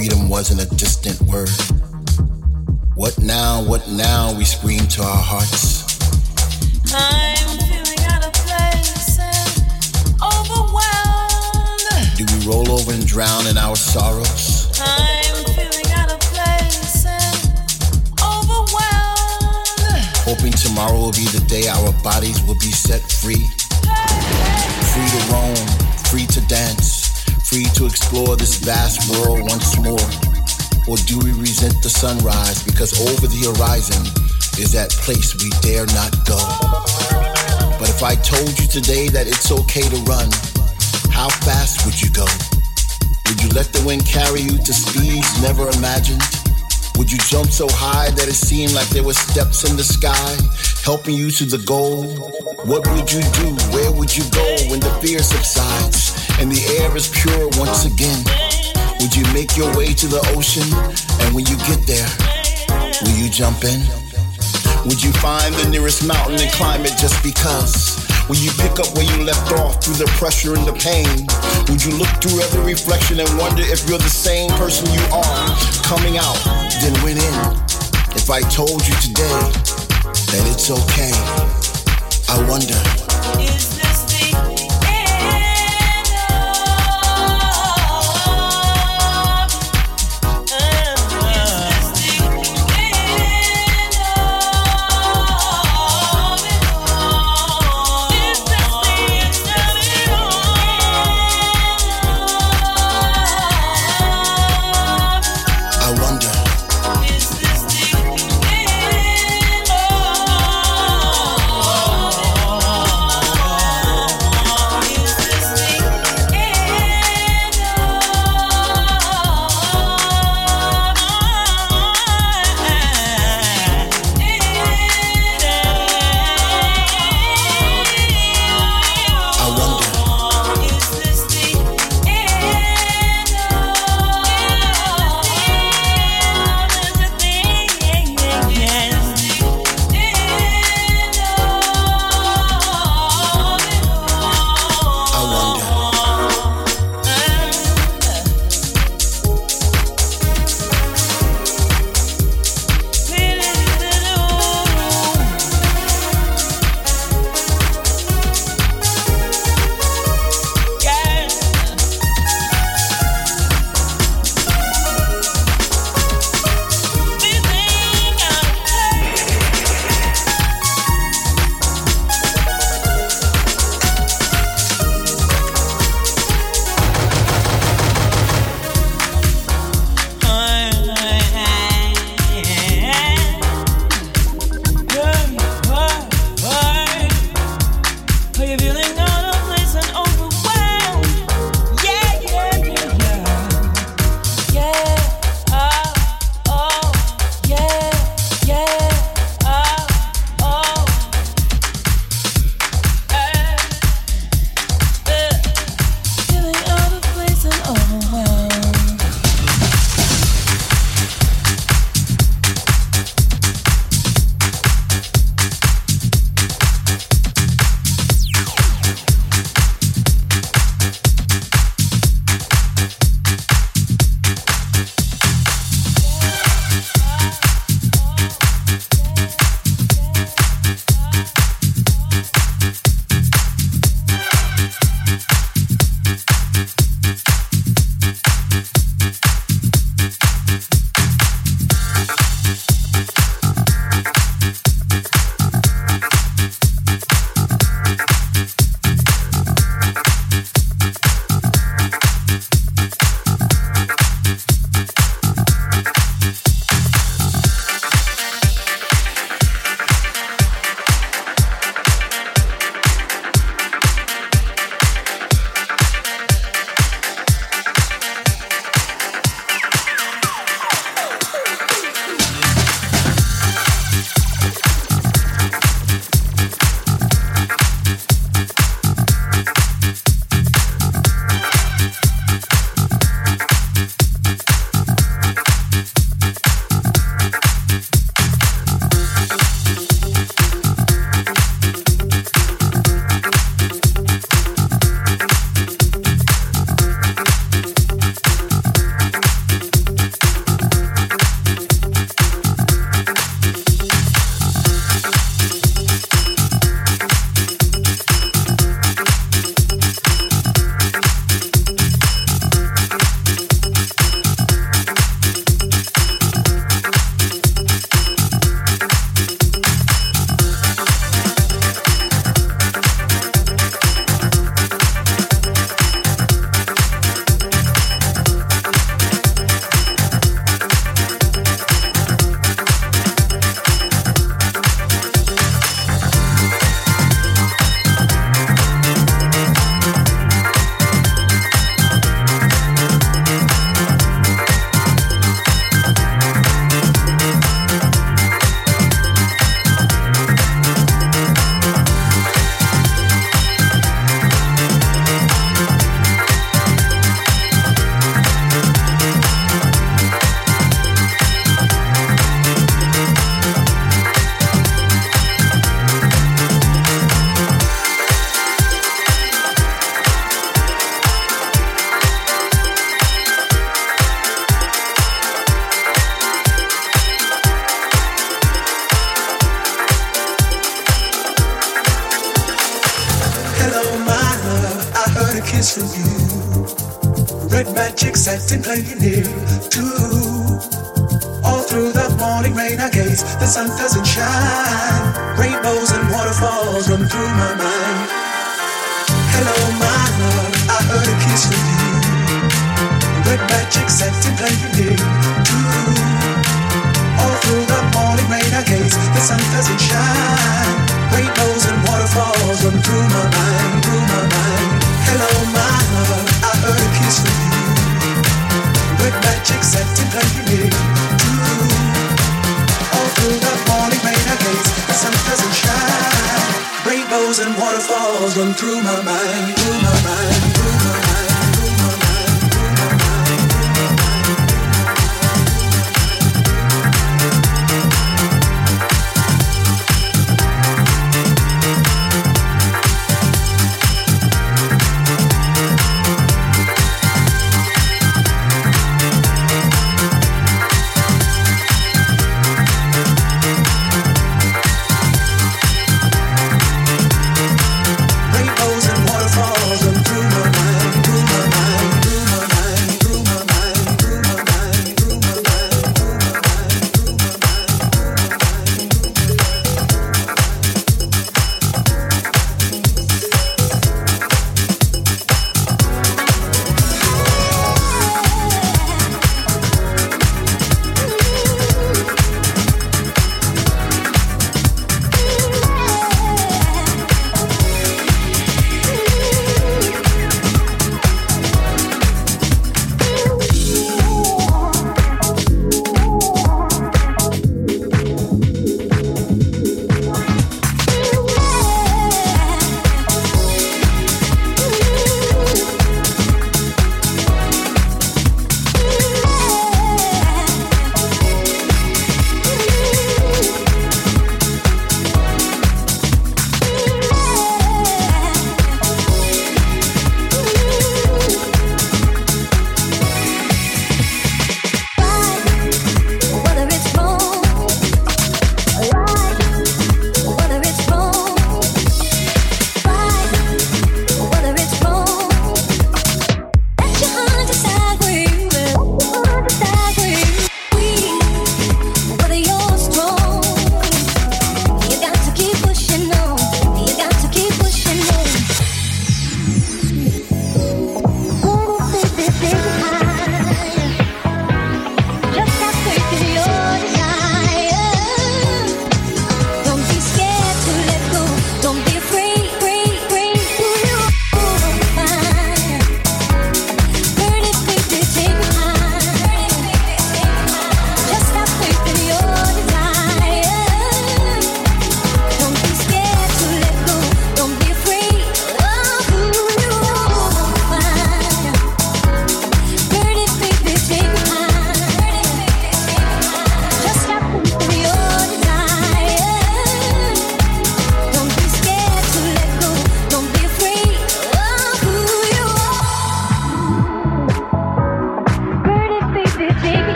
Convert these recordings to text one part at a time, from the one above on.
freedom wasn't a distant word. Sunrise because over the horizon is that place we dare not go? But if I told you today that it's okay to run, how fast would you go? Would you let the wind carry you to speeds never imagined? Would you jump so high that it seemed like there were steps in the sky, helping you to the goal? What would you do? Where would you go when the fear subsides and the air is pure once again? Would you make your way to the ocean? And when you get there, will you jump in? Would you find the nearest mountain and climb it just because? Will you pick up where you left off through the pressure and the pain? Would you look through every reflection and wonder if you're the same person you are? Coming out, then went in. If I told you today that it's okay, I wonder.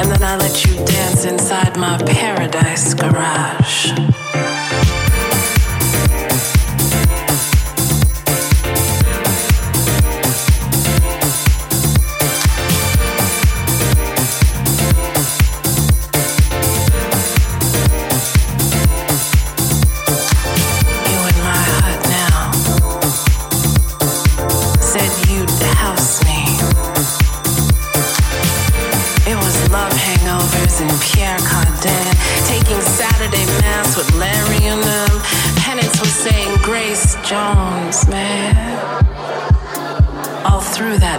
And then I let you dance inside my paradise garage.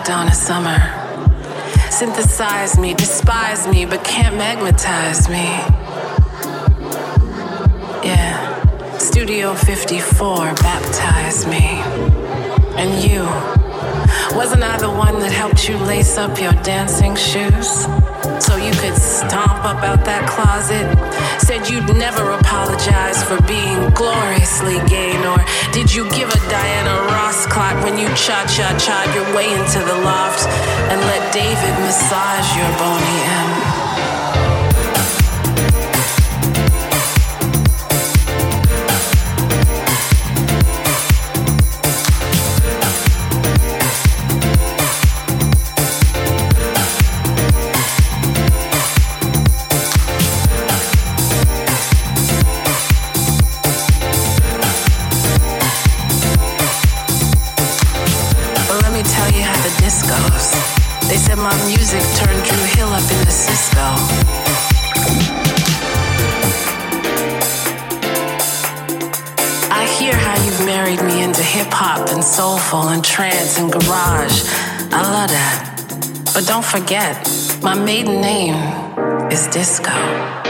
Through that Summer. Synthesize me, despise me, but can't magnetize me. Yeah. Studio 54 baptized me. And you. Wasn't I the one that helped you lace up your dancing shoes? You could stomp up out that closet? Said you'd never apologize for being gloriously gay, nor did you give a Diana Ross clock when you cha cha cha'd your way into the loft and let David massage your Boney M? My music turned Drew Hill up into Cisco. I hear how you've married me into hip hop and soulful and trance and garage. I love that. But don't forget, my maiden name is. Disco.